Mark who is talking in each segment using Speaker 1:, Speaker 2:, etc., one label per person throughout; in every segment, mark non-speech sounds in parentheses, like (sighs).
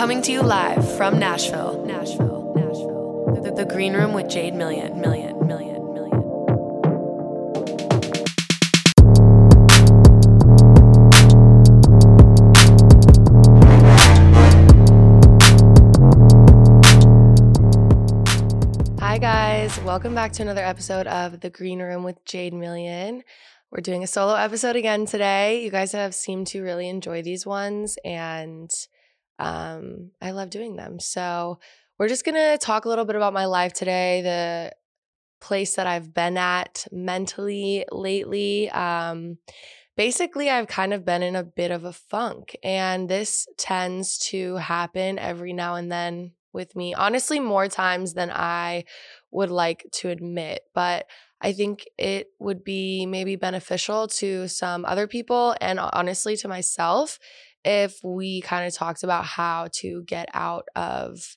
Speaker 1: Coming to you live from Nashville, Nashville, Nashville. The, the Green Room with Jade Million, Million, Million, Million. Hi, guys. Welcome back to another episode of The Green Room with Jade Million. We're doing a solo episode again today. You guys have seemed to really enjoy these ones, and um, I love doing them. So, we're just gonna talk a little bit about my life today, the place that I've been at mentally lately. Um, basically, I've kind of been in a bit of a funk, and this tends to happen every now and then with me. Honestly, more times than I would like to admit, but I think it would be maybe beneficial to some other people and honestly to myself if we kind of talked about how to get out of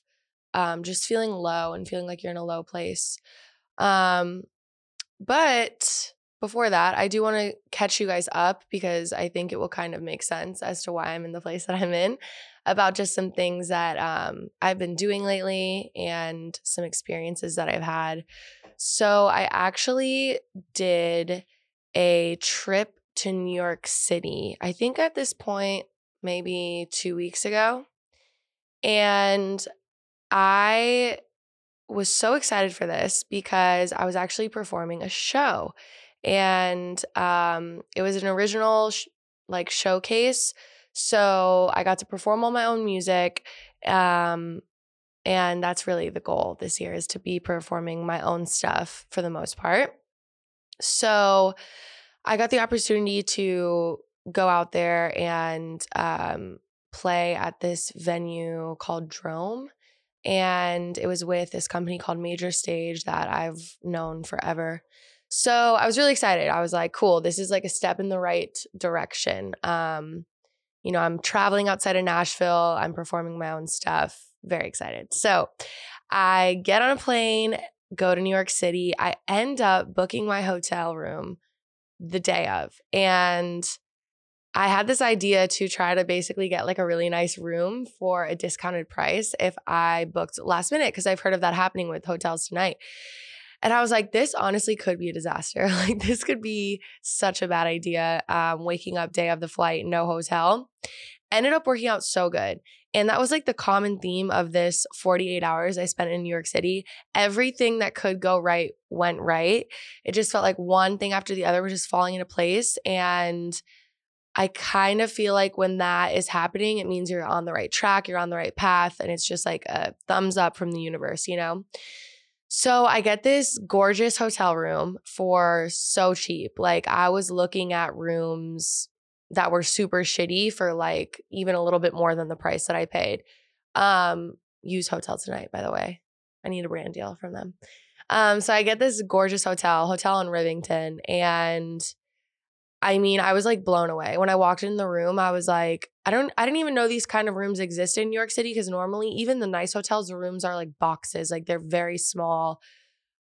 Speaker 1: um, just feeling low and feeling like you're in a low place. Um, but before that, I do want to catch you guys up because I think it will kind of make sense as to why I'm in the place (laughs) that I'm in about just some things that um, I've been doing lately and some experiences that I've had. So, I actually did a trip to New York City. I think at this point, maybe two weeks ago. And I was so excited for this because I was actually performing a show. And um, it was an original sh- like showcase. So I got to perform all my own music. Um, and that's really the goal this year is to be performing my own stuff for the most part. So I got the opportunity to go out there and um, play at this venue called Drom. And it was with this company called Major Stage that I've known forever. So I was really excited. I was like, cool, this is like a step in the right direction. Um, you know, I'm traveling outside of Nashville, I'm performing my own stuff. Very excited. So I get on a plane, go to New York City. I end up booking my hotel room the day of. And I had this idea to try to basically get like a really nice room for a discounted price if I booked last minute because I've heard of that happening with hotels tonight. And I was like, this honestly could be a disaster. (laughs) like, this could be such a bad idea. Um, waking up day of the flight, no hotel. Ended up working out so good. And that was like the common theme of this 48 hours I spent in New York City. Everything that could go right went right. It just felt like one thing after the other was just falling into place. And I kind of feel like when that is happening, it means you're on the right track, you're on the right path, and it's just like a thumbs up from the universe, you know? So I get this gorgeous hotel room for so cheap. Like I was looking at rooms that were super shitty for like even a little bit more than the price that I paid. Um, use HotelTonight, by the way. I need a brand deal from them. Um, so I get this gorgeous hotel, hotel in Rivington, and I mean, I was like blown away. When I walked in the room, I was like, I don't I didn't even know these kind of rooms exist in New York City because normally even the nice hotels, the rooms are like boxes, like they're very small,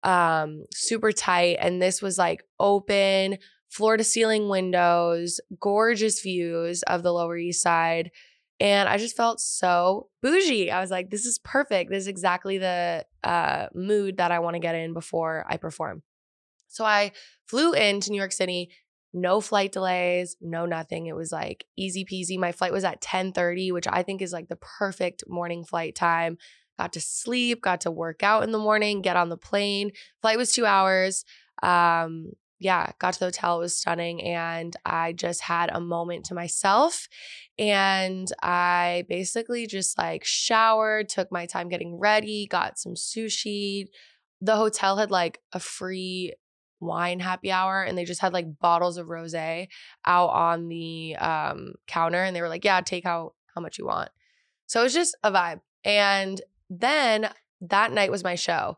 Speaker 1: um, super tight. And this was like open, floor to ceiling windows, gorgeous views of the Lower East Side. And I just felt so bougie. I was like, this is perfect. This is exactly the uh, mood that I want to get in before I perform. So I flew into New York City, no flight delays, no nothing. It was like easy peasy. My flight was at 10:30, which I think is like the perfect morning flight time. Got to sleep, got to work out in the morning, get on the plane. Flight was 2 hours. Um yeah, got to the hotel, it was stunning and I just had a moment to myself and I basically just like showered, took my time getting ready, got some sushi. The hotel had like a free wine happy hour and they just had like bottles of rosé out on the um, counter and they were like yeah take out how much you want. So it was just a vibe. And then that night was my show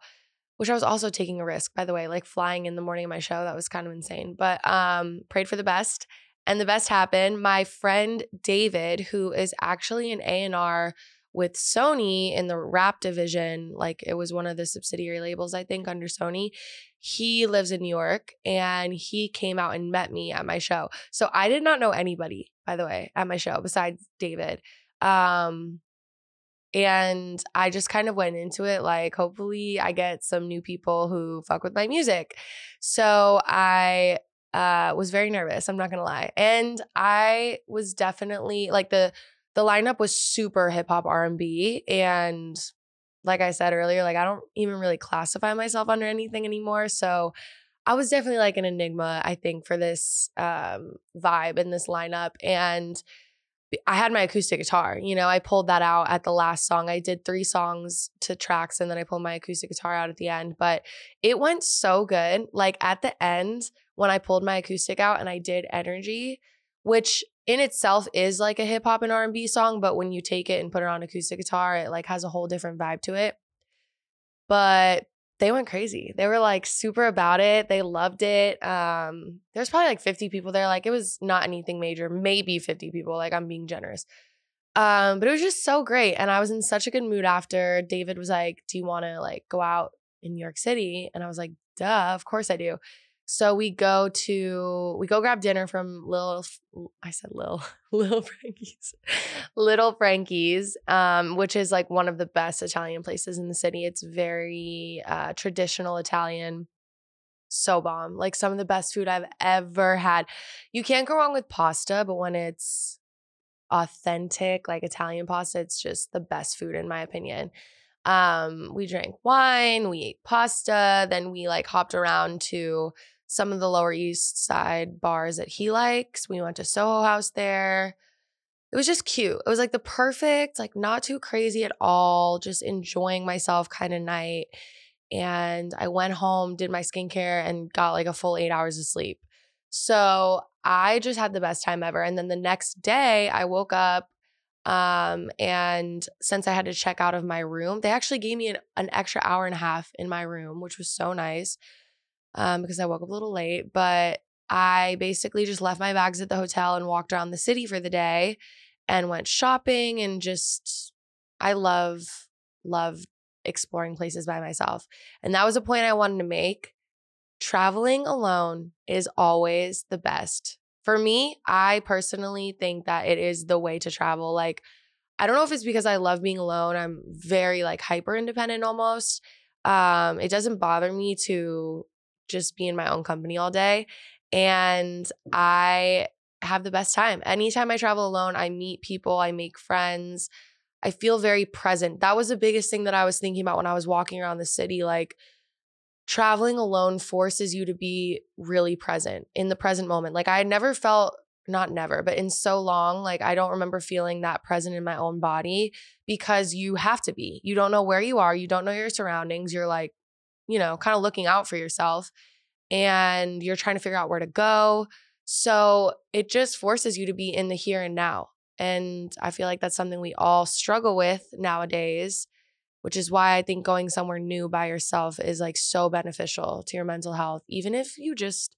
Speaker 1: which i was also taking a risk by the way like flying in the morning of my show that was kind of insane but um prayed for the best and the best happened. My friend david who is actually an a&r with Sony in the rap division, like it was one of the subsidiary labels, I think, under Sony. He lives in New York and he came out and met me at my show. So I did not know anybody, by the way, at my show besides David. Um, And I just kind of went into it like, hopefully, I get some new people who fuck with my music. So I uh, was very nervous. I'm not gonna lie, and I was definitely like the the lineup was super hip hop R and and like I said earlier, like I don't even really classify myself under anything anymore. So I was definitely like an enigma, I think, for this um, vibe in this lineup, and I had my acoustic guitar. You know, I pulled that out at the last song. I did three songs to tracks and then I pulled my acoustic guitar out at the end, but it went so good. Like at the end, when I pulled my acoustic out and I did Energy, which in itself is like a hip hop and R&B song, but when you take it and put it on acoustic guitar, it like has a whole different vibe to it. But they went crazy. They were like super about it. They loved it. Um, there's probably like 50 people there. Like it was not anything major, maybe 50 people. Like I'm being generous. Um, but it was just so great. And I was in such a good mood after. David was like, Do you want to like go out in New York City? And I was like, duh, of course I do. So we go to we go grab dinner from Little I said Lil (laughs) Little Frankie's (laughs) Little Frankie's um which is like one of the best Italian places in the city. It's very uh traditional Italian. So bomb. Like some of the best food I've ever had. You can't go wrong with pasta, but when it's authentic like Italian pasta, it's just the best food in my opinion. Um we drank wine, we ate pasta, then we like hopped around to some of the Lower East Side bars that he likes. We went to Soho House there. It was just cute. It was like the perfect, like not too crazy at all, just enjoying myself kind of night. And I went home, did my skincare, and got like a full eight hours of sleep. So I just had the best time ever. And then the next day, I woke up um, and since I had to check out of my room, they actually gave me an, an extra hour and a half in my room, which was so nice um, because I woke up a little late. But I basically just left my bags at the hotel and walked around the city for the day and went shopping and just, I love, love exploring places by myself. And that was a point I wanted to make. Traveling alone is always the best. For me, I personally think that it is the way to travel. Like, I don't know if it's because I love being alone. I'm very like hyper independent almost. Um, it doesn't bother me to just be in my own company all day. And I have the best time. Anytime I travel alone, I meet people, I make friends. I feel very present. That was the biggest thing that I was thinking about when I was walking around the city. Like, traveling alone forces you to be really present in the present moment. Like, I had never felt, not never, but in so long, like, I don't remember feeling that present in my own body because you have to be. You don't know where you are, you don't know your surroundings. You're like, you know, kind of looking out for yourself and you're trying to figure out where to go. So it just forces you to be in the here and now. And I feel like that's something we all struggle with nowadays, which is why I think going somewhere new by yourself is like so beneficial to your mental health. Even if you just,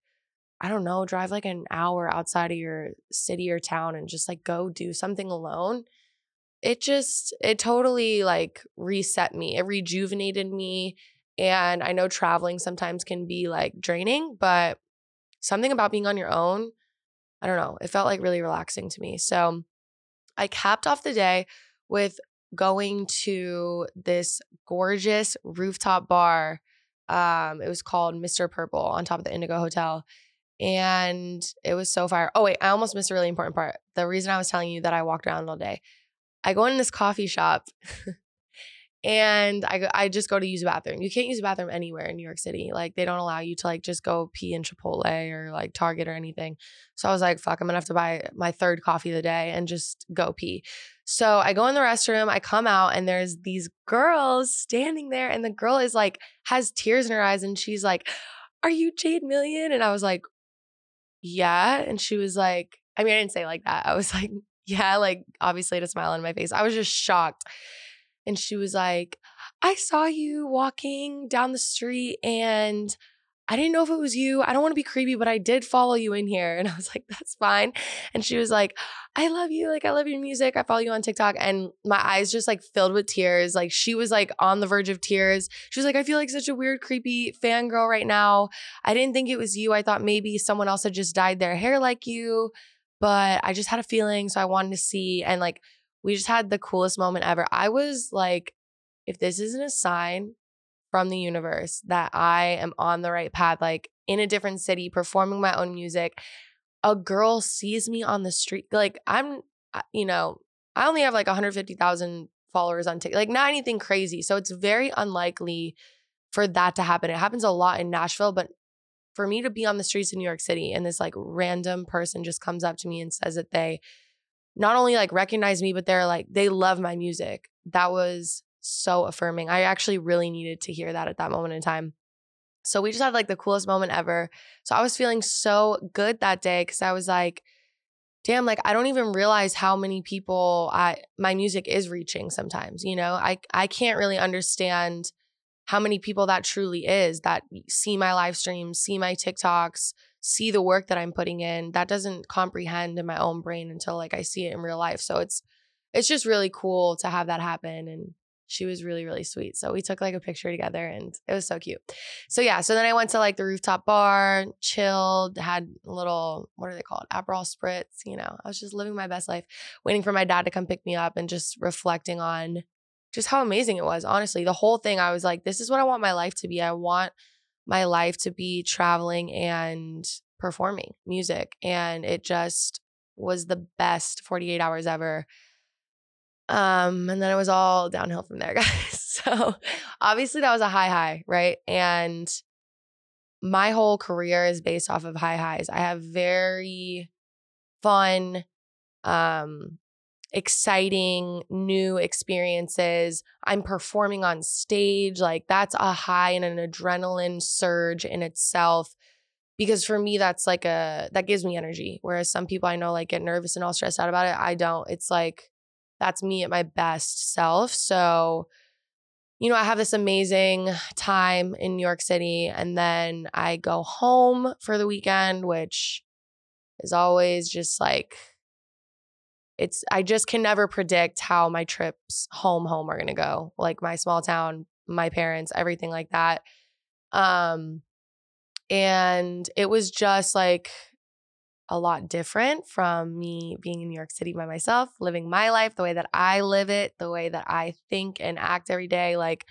Speaker 1: I don't know, drive like an hour outside of your city or town and just like go do something alone. It just, it totally like reset me. It rejuvenated me. And I know traveling sometimes can be like draining, but something about being on your own, I don't know, it felt like really relaxing to me. So I capped off the day with going to this gorgeous rooftop bar. Um, it was called Mr. Purple on top of the Indigo Hotel. And it was so fire. Oh, wait, I almost missed a really important part. The reason I was telling you that I walked around all day. I go in this coffee shop (laughs) and I I just go to use a bathroom. You can't use a bathroom anywhere in New York City. Like they don't allow you to like just go pee in Chipotle or like Target or anything. So I was like, fuck, I'm gonna have to buy my third coffee of the day and just go pee. So I go in the restroom, I come out, and there's these girls standing there, and the girl is like has tears in her eyes, and she's like, Are you Jade Million? And I was like, Yeah. And she was like, I mean, I didn't say like that. I was (laughs) like, yeah, like obviously to smile on my face. I was just shocked and she was like, I saw you walking down the street and I didn't know if it was you. I don't want to be creepy, but I did follow you in here. (laughs) And I was like, that's fine. And she was like, I love you. Like, I love your music. I follow you on TikTok. And my eyes just like filled with tears. Like, she was like on the verge of tears. She was like, I feel like such a weird, creepy fangirl right now. I didn't think it was you. I thought maybe someone else had just dyed their hair like you, but I just had a feeling. So I wanted to see. And like, we just had the coolest moment ever. I was like, if this isn't a sign from the universe that I am on the right path, like in a different city, performing my own music, a girl sees me on the street. Like, I'm, you know, I only have like 150,000 followers on TikTok, like not anything crazy. So it's very unlikely for that to happen. It happens a lot in Nashville, but for me to be on the streets in New York City and this like random person just comes up to me and says that they not only like recognize me, but they're like, they love my music. That was so affirming. I actually really needed to hear that at that moment in time. So we just had like the coolest moment ever. So I was feeling so good that day because I was like, damn, like I don't even realize how many people I my music is reaching sometimes. You know, I I can't really understand how many people that truly is that see my live streams, see my TikToks, see the work that I'm putting in. That doesn't comprehend in my own brain until like I see it in real life. So it's it's just really cool to have that happen and she was really really sweet. So we took like a picture together and it was so cute. So yeah, so then I went to like the rooftop bar, chilled, had little what are they called? Aperol spritz, you know. I was just living my best life, waiting for my dad to come pick me up and just reflecting on just how amazing it was. Honestly, the whole thing, I was like, this is what I want my life to be. I want my life to be traveling and performing music. And it just was the best 48 hours ever. Um, and then it was all downhill from there, (laughs) guys. So obviously that was a high high, right? And my whole career is based off of high highs. I have very fun, um, exciting new experiences. I'm performing on stage. Like that's a high and an adrenaline surge in itself. Because for me, that's like a, that gives me energy. Whereas some people I know like get nervous and all stressed out about it. I don't. It's like, that's me at my best self. So, you know, I have this amazing time in New York City and then I go home for the weekend, which is always just like, it's I just can never predict how my trips home home are going to go. Like my small town, my parents, everything like that. Um and it was just like a lot different from me being in New York City by myself, living my life the way that I live it, the way that I think and act every day. Like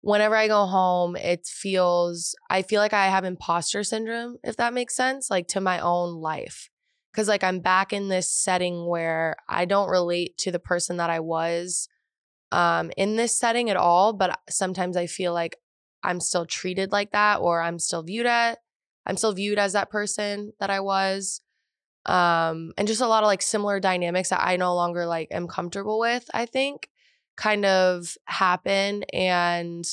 Speaker 1: whenever I go home, it feels I feel like I have imposter syndrome, if that makes sense, like to my own life because like I'm back in this setting where I don't relate to the person that I was um, in this setting at all. But sometimes I feel like I'm still treated like that, or I'm still viewed at, I'm still viewed as that person that I was. Um, and just a lot of like similar dynamics that I no longer like am comfortable with, I think, kind of happen. And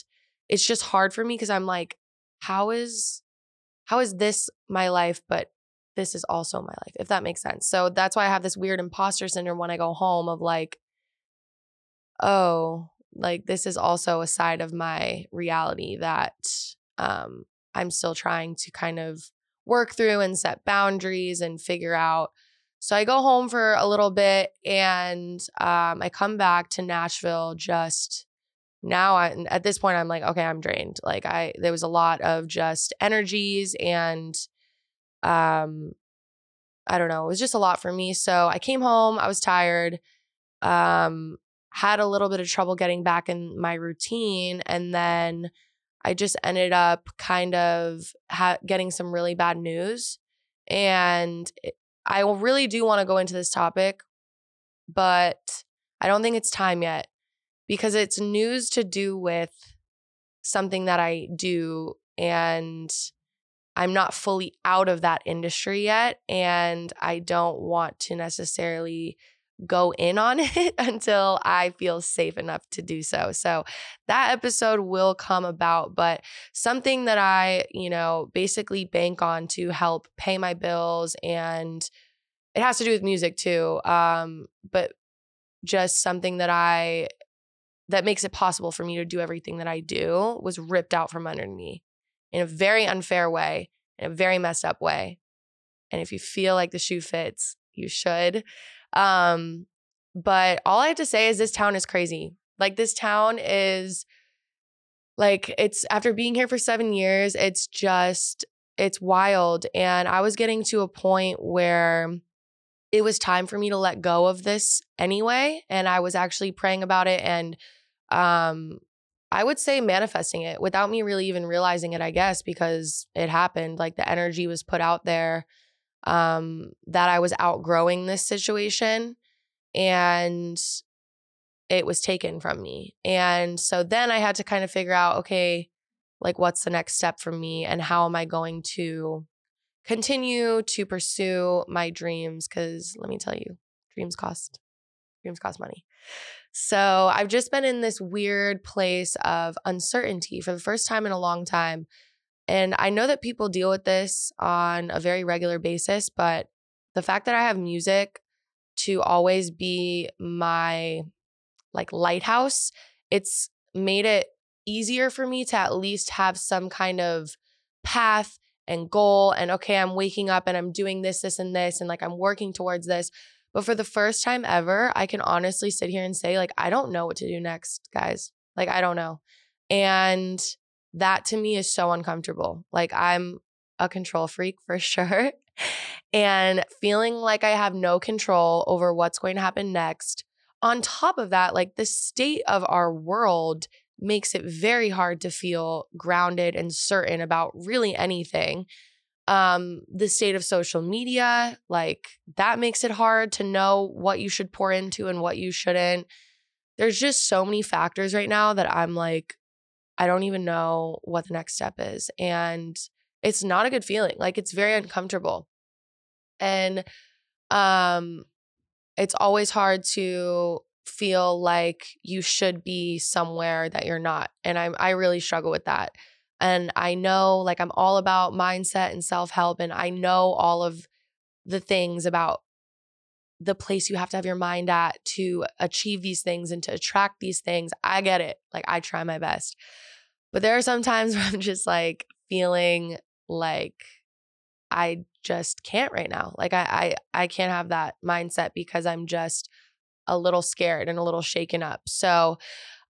Speaker 1: it's just hard for me because I'm like, how is how is this my life, but this is also my life, if that makes sense. So that's why I have this weird imposter syndrome when I go home of like, oh, like this is also a side of my reality that um, I'm still trying to kind of work through and set boundaries and figure out. So I go home for a little bit and um, I come back to Nashville just now I, at this point I'm like okay I'm drained like I there was a lot of just energies and um I don't know, it was just a lot for me. So I came home, I was tired, um, had a little bit of trouble getting back in my routine. And then I just ended up kind of ha- getting some really bad news. And I really do want to go into this topic, but I don't think it's time yet because it's news to do with something that I do. And I'm not fully out of that industry yet. And I don't want to necessarily go in (laughs) on it until I feel safe enough to do so. So that episode will come about, but something that I, you know, basically bank on to help pay my bills and it has to do with music too. Um, but just something that I that makes it possible for me to do everything that I do was ripped out from under me in a very unfair way, in a very messed up way. And if you feel like the shoe fits, you should. Um, but all I have to say is this town is crazy. Like, this town is like, it's after being here for seven years, it's just, it's wild. And I was getting to a point where it was time for me to let go of this anyway. And I was actually praying about it and um, I would say manifesting it without me really even realizing it, I guess, because it happened. Like the energy was put out there um, that I was outgrowing this situation and it was taken from me. And so then I had to kind of figure out okay, like what's the next step for me and how am I going to continue to pursue my dreams? Because let me tell you, dreams cost dreams cost money. So I've just been in this weird place of uncertainty for the first time in a long time. And I know that people deal with this on a very regular basis, but the fact that I have music to always be my like lighthouse, it's made it easier for me to at least have some kind of path and goal and okay, I'm waking up and I'm doing this this and this and like I'm working towards this. But for the first time ever, I can honestly sit here and say like I don't know what to do next, guys. Like I don't know. And that to me is so uncomfortable. Like I'm a control freak for (laughs) sure. and feeling like I have no control over what's going to happen next. On top of that, like the state of our world makes it very hard to feel grounded and certain about really anything. Um, the state of social media, like that makes it hard to know what you should pour into and what you shouldn't. There's just so many factors right now that I'm like, I don't even know what the next step is. And it's not a good feeling. Like it's very uncomfortable. And um it's always hard to feel like you should be somewhere that you're not. And I I really struggle with that. And I know like I'm all about mindset and self-help and I know all of the things about the place you have to have your mind at to achieve these things and to attract these things. I get it. Like I try my best. But there are some times (laughs) where I'm just like feeling like I just can't right now. Like I I I can't have that mindset because I'm just a little scared and a little shaken up. So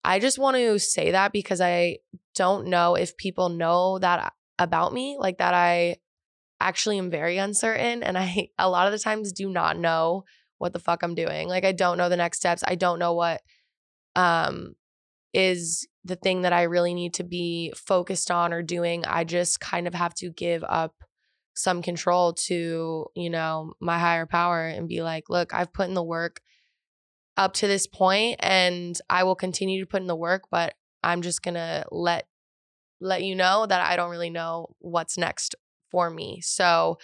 Speaker 1: I just want to say that because I don't know if people know that about me, like that I actually am very uncertain and I (laughs) a lot of the times do not know what the fuck I'm doing. Like I don't know the next steps. I don't know what um is the thing that I really need to be focused on or doing. I just kind of have to give up some control to, you know, my higher power and be like, look, I've put in the work up to this point and I will continue to put in the work, but I'm just going to let let you know that I don't really know what's next for me. So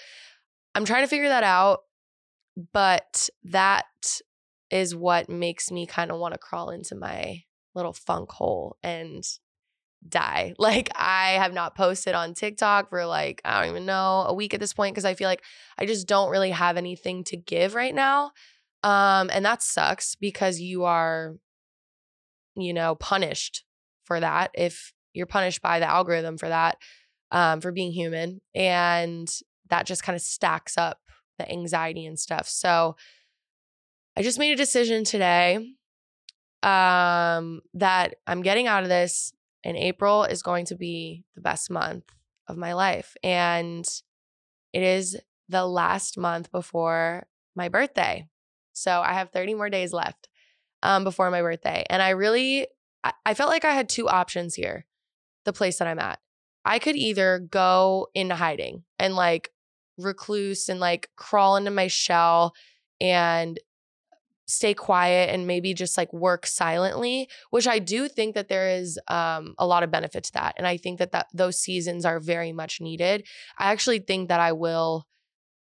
Speaker 1: I'm trying to figure that out, but that is what makes me kind of want to crawl into my little funk hole and die. (laughs) Like I have not posted on TikTok for like I don't even know a week at this point because I feel like I just don't really have anything to give right now. Um and that sucks because you are you know punished for that if you're punished by the algorithm for that um for being human and that just kind of stacks up the anxiety and stuff. So I just made a decision today um, that I'm getting out of this, and April is going to be the best month of my life. And it is the last month before my birthday. So I have 30 more days left um, before my birthday. And I really, I, felt like I had two options here, the place that I'm at. I could either go into hiding and like recluse and like crawl into my shell and stay quiet and maybe just like work silently which i do think that there is um, a lot of benefit to that and i think that, that those seasons are very much needed i actually think that i will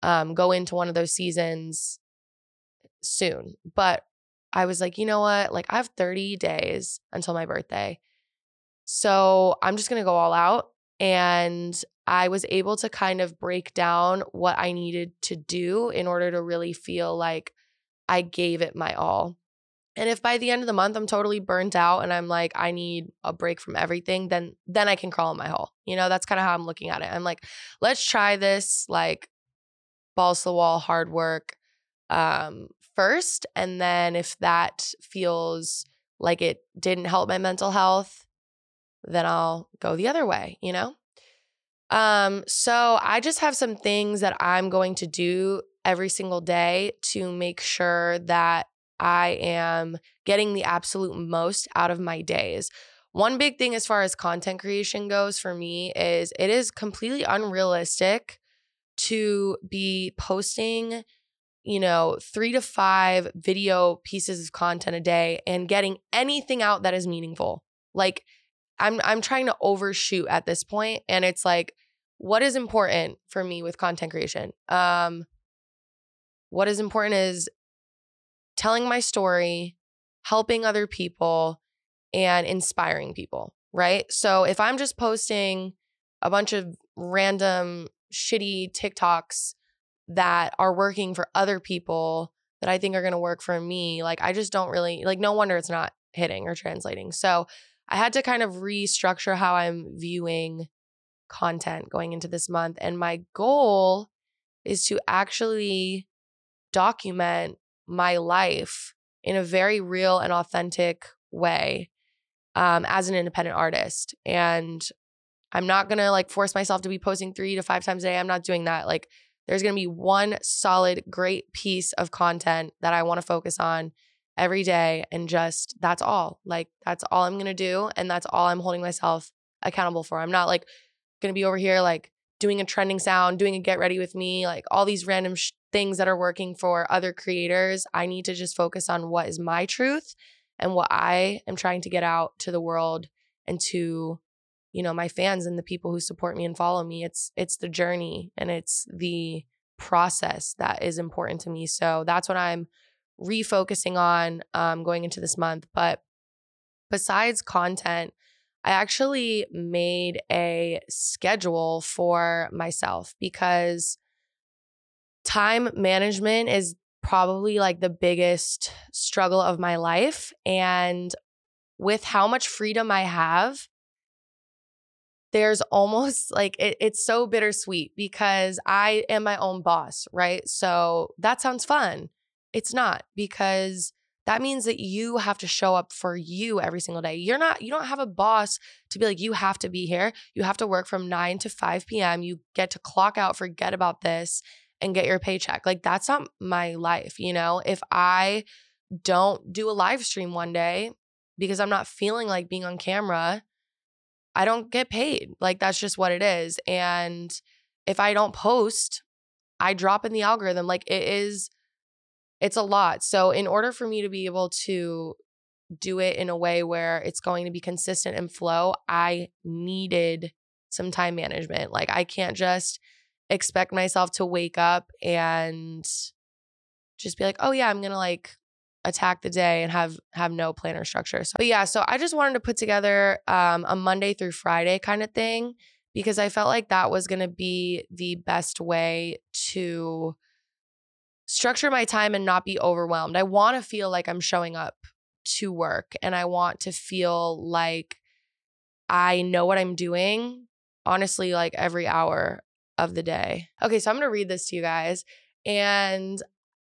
Speaker 1: um, go into one of those seasons soon but i was like you know what like i have 30 days until my birthday so i'm just going to go all out and I was able to kind of break down what I needed to do in order to really feel like I gave it my all. And if by the end of the month I'm totally burnt out and I'm like I need a break from everything, then then I can crawl in my hole. You know, that's kind of how I'm looking at it. I'm like, let's try this like balls to the wall hard work um first and then if that feels like it didn't help my mental health, then I'll go the other way, you know? Um, so I just have some things that I'm going to do every single day to make sure that I am getting the absolute most out of my days. One big thing as far as content creation goes for me is it is completely unrealistic to be posting, you know, three to five video pieces of content a day and getting anything out that is meaningful. Like I'm I'm trying to overshoot at this point and it's like what is important for me with content creation? Um what is important is telling my story, helping other people and inspiring people, right? So if I'm just posting a bunch of random shitty TikToks that are working for other people that I think are going to work for me, like I just don't really like no wonder it's not hitting or translating. So I had to kind of restructure how I'm viewing content going into this month and my goal is to actually document my life in a very real and authentic way um, as an independent artist. And I'm not gonna like force myself to be posting three to five times a day. I'm not doing that. Like, there's gonna be one solid, great piece of content that I wanna focus on every day. And just that's all. Like, that's all I'm gonna do. And that's all I'm holding myself accountable for. I'm not like gonna be over here like doing a trending sound, doing a get ready with me, like all these random sh- things that are working for other creators. I need to just focus on what is my truth and what I am trying to get out to the world and to you know my fans and the people who support me and follow me it's it's the journey and it's the process that is important to me so that's what i'm refocusing on um, going into this month but besides content i actually made a schedule for myself because time management is probably like the biggest struggle of my life. And with how much freedom I have, there's almost (laughs) like it, it's so bittersweet because I am my own boss, right? So that sounds fun. It's not because that means that you have to show up for you every single day. You're not, you don't have a boss to be like, you have to be here. You have to work from 9 to 5 p.m. You get to clock out, forget about this and get your paycheck. Like that's not my life, you know? If I don't do a live stream one day because I'm not feeling like being on camera, I don't get paid. Like that's just what it is. And if I don't post, I drop in the algorithm. Like it is it's a lot. So in order for me to be able to do it in a way where it's going to be consistent and flow, I needed some time management. Like I can't just expect myself to wake up and just be like, oh yeah, I'm gonna like attack the day and have have no plan or structure. So but yeah, so I just wanted to put together um, a Monday through Friday kind of thing because I felt like that was gonna be the best way to structure my time and not be overwhelmed. I want to feel like I'm showing up to work and I want to feel like I know what I'm doing honestly like every hour of the day. Okay, so I'm going to read this to you guys. And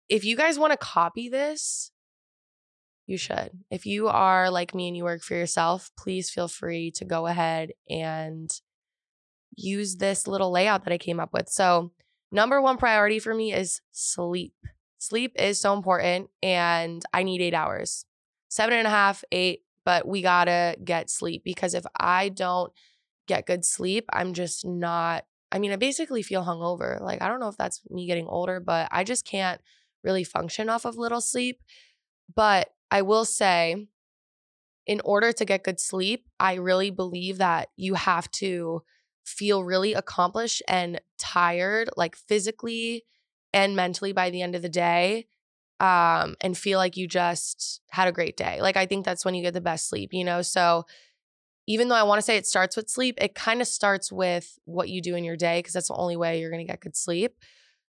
Speaker 1: if you guys want to copy this, you should. If you are like me and you work for yourself, please feel free to go ahead and use this little layout that I came up with. So, number one priority for me is sleep. Sleep is so important, and I need eight hours seven and a half, eight, but we gotta get sleep because if I don't get good sleep, I'm just not I mean, I basically feel hungover. Like, I don't know if that's me getting older, but I just can't really function off of little sleep. But I will say, in order to get good sleep, I really believe that you have to feel really accomplished and tired, like physically and mentally by the end of the day, um, and feel like you just had a great day. Like, I think that's when you get the best sleep, you know? So, even though I want to say it starts with sleep, it kind of starts with what you do in your day because that's the only way you're going to get good sleep.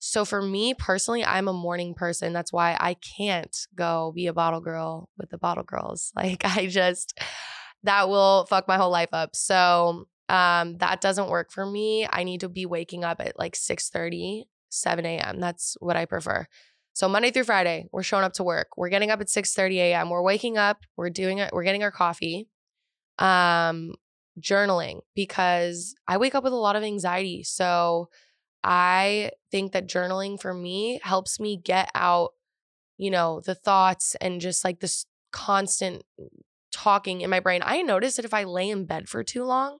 Speaker 1: So for me personally, I'm a morning person. That's why I can't go be a bottle girl with the bottle girls. (laughs) Like I just that will fuck my whole life up. So um that doesn't work for me. I need to be waking up at like 6 30, 7 a.m. That's what I prefer. So Monday through Friday, we're showing up to work. We're getting up at 6 30 a.m. We're waking up, we're doing it, we're getting our coffee um, journaling because I wake up with a lot of anxiety. So I think that journaling for me helps me get out, you know, the thoughts and just like this constant talking in my brain. I notice that if I lay in bed for too long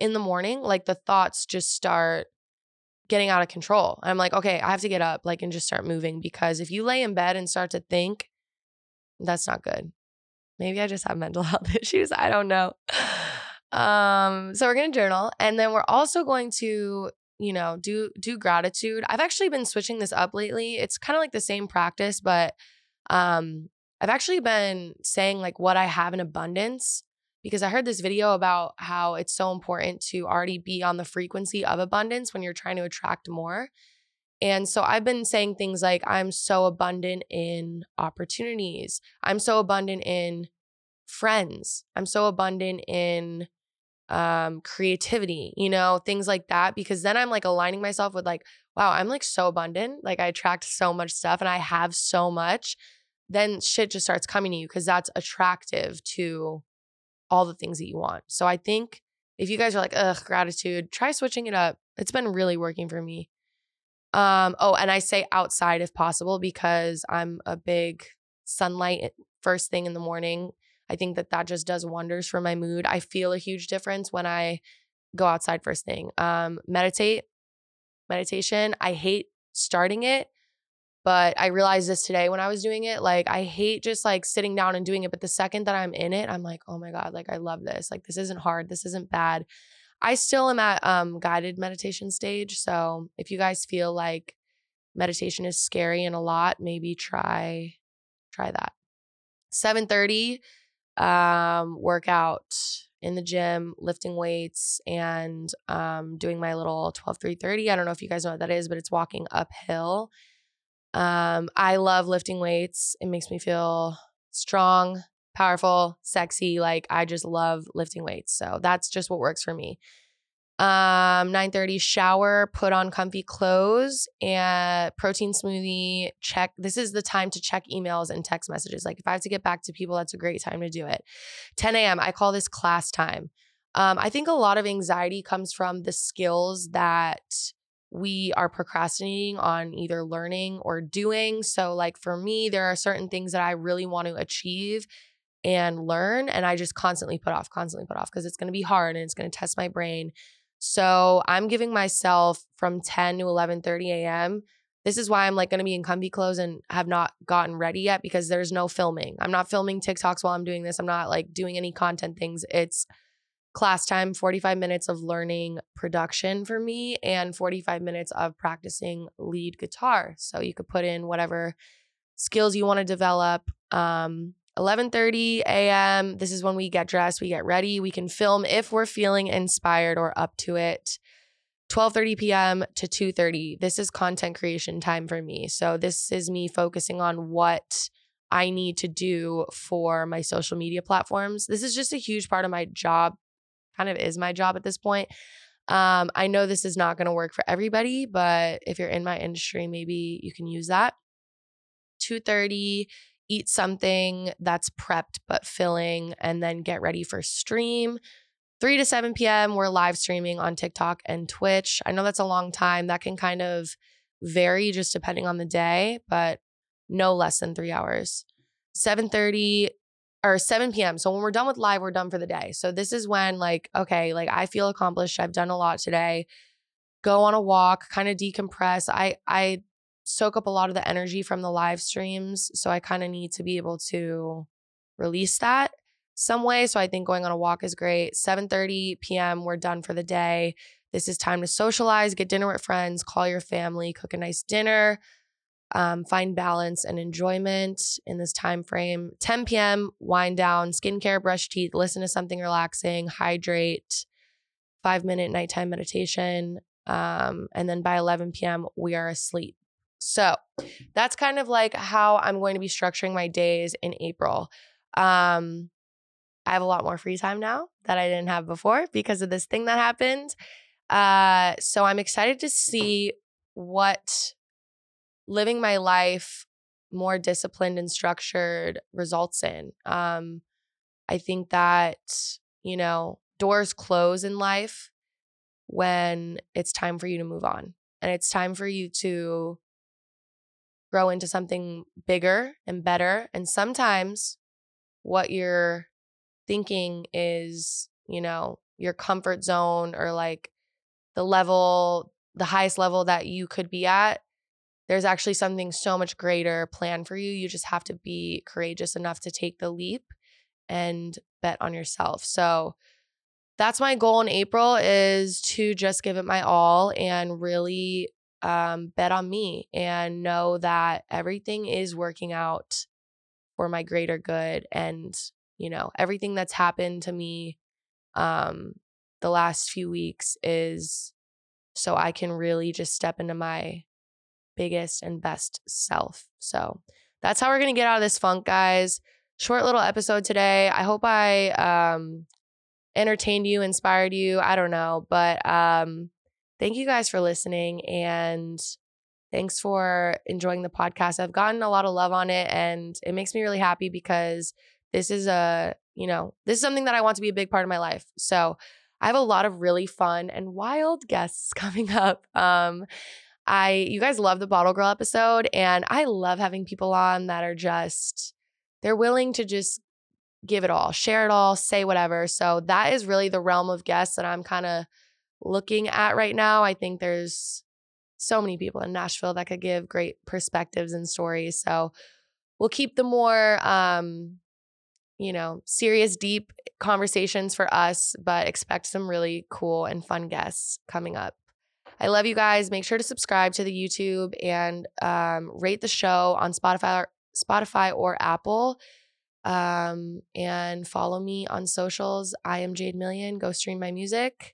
Speaker 1: in the morning, like the thoughts just start getting out of control. I'm like, okay, I have to get up, like, and just start moving because if you lay in bed and start to think, that's not good. Maybe I just have mental (laughs) health issues. I don't know. (sighs) Um, so we're gonna journal, and then we're also going to, you know, do do gratitude. I've actually been switching this up lately. It's kind of like the same practice, but um, I've actually been saying like what I have in abundance because I heard this video about how it's so important to already be on the frequency of abundance when you're trying to attract more. And so I've been saying things like, I'm so abundant in opportunities. I'm so abundant in friends. I'm so abundant in um creativity you know things like that because then i'm like aligning myself with like wow i'm like so abundant like i attract so much stuff and i have so much then shit just starts coming to you because that's attractive to all the things that you want. So I think if you guys are like, ugh, gratitude, try switching it up. It's been really working for me. Um, oh, and I say outside if possible because I'm a big sunlight first thing in the morning. I think that that just does wonders for my mood. I feel a huge difference when I go outside first thing. Um, meditate, meditation. I hate starting it but I realized this today when I was doing it. Like, I hate just like sitting down and doing it. But the second that I'm in it, I'm like, oh my God, like, I love this. Like, this isn't hard. This isn't bad. I still am at um, guided meditation stage. So if you guys feel like meditation is scary and a lot, maybe try try that. 7:30 um workout in the gym, lifting weights and um doing my little 12 330. I don't know if you guys know what that is, but it's walking uphill um, I love lifting weights. It makes me feel strong, powerful, sexy. Like I just love lifting weights. So that's just what works for me. Um, 9:30 shower, put on comfy clothes and protein smoothie. Check. This is the time to check emails and text messages. Like if I have to get back to people, that's a great time to do it. 10 a.m. I call this class time. Um, I think a lot of anxiety comes from the skills that we are procrastinating on either learning or doing. So, like for me, there are certain things that I really want to achieve and learn, and I just constantly put off, constantly put off because it's going to be hard and it's going to test my brain. So, I'm giving myself from 10 to 11 30 a.m. This is why I'm like going to be in comfy clothes and have not gotten ready yet because there's no filming. I'm not filming TikToks while I'm doing this. I'm not like doing any content things. It's class time 45 minutes of learning production for me and 45 minutes of practicing lead guitar so you could put in whatever skills you want to develop um 11:30 a.m. This is when we get dressed, we get ready, we can film if we're feeling inspired or up to it. 12:30 p.m. to 2:30. This is content creation time for me. So this is me focusing on what I need to do for my social media platforms. This is just a huge part of my job kind of is my job at this point. Um, I know this is not going to work for everybody, but if you're in my industry, maybe you can use that. 2:30, eat something that's prepped but filling, and then get ready for stream. 3 to 7 p.m. We're live streaming on TikTok and Twitch. I know that's a long time. That can kind of vary just depending on the day, but no less than three hours. 7:30 or 7 p.m. So when we're done with live, we're done for the day. So this is when like, okay, like I feel accomplished. I've done a lot today. Go on a walk, kind of decompress. I I soak up a lot of the energy from the live streams. So I kind of need to be able to release that some way. So I think going on a walk is great. 7:30 p.m. We're done for the day. This is time to socialize, get dinner with friends, call your family, cook a nice dinner um, find balance and enjoyment in this time frame. 10 p.m., wind down, skincare, brush teeth, listen to something relaxing, hydrate, five minute nighttime meditation. Um, and then by 11 p.m., we are asleep. So that's kind of like how I'm going to be structuring my days in April. Um, I have a lot more free time now that I didn't have before because of this thing that happened. Uh, so I'm excited to see what living my life more disciplined and structured results in. Um, I think that, you know, doors close in life when it's time for you to move on. and it's time for you to grow into something bigger and better. And sometimes what you're thinking is, you know, your comfort zone or like the level, the highest level that you could be at. There's actually something so much greater planned for you. You just have to be courageous enough to take the leap and bet on yourself. So, that's my goal in April is to just give it my all and really um, bet on me and know that everything is working out for my greater good. And, you know, everything that's happened to me um, the last few weeks is so I can really just step into my biggest and best self. So that's how we're going to get out of this funk, guys. Short little episode today. I hope I um, entertained you, inspired you. I don't know. But um, thank you guys for listening and thanks for enjoying the podcast. I've gotten a lot of love on it and it makes me really happy because this is a, you know, this is something that I want to be a big part of my life. So I have a lot of really fun and wild guests (laughs) coming up. Um, I you guys love the bottle girl episode and I love having people on that are just they're willing to just give it all, share it all, say whatever. So that is really the realm of guests that I'm kind of looking at right now. I think there's so many people in Nashville that could give great perspectives and stories. So we'll keep the more um you know, serious deep conversations for us, but expect some really cool and fun guests coming up. I love you guys. Make sure to subscribe to the YouTube and um, rate the show on Spotify, or, Spotify or Apple. Um, and follow me on socials. I am Jade Million. Go stream my music.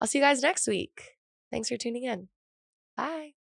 Speaker 1: I'll see you guys next week. Thanks for tuning in. Bye.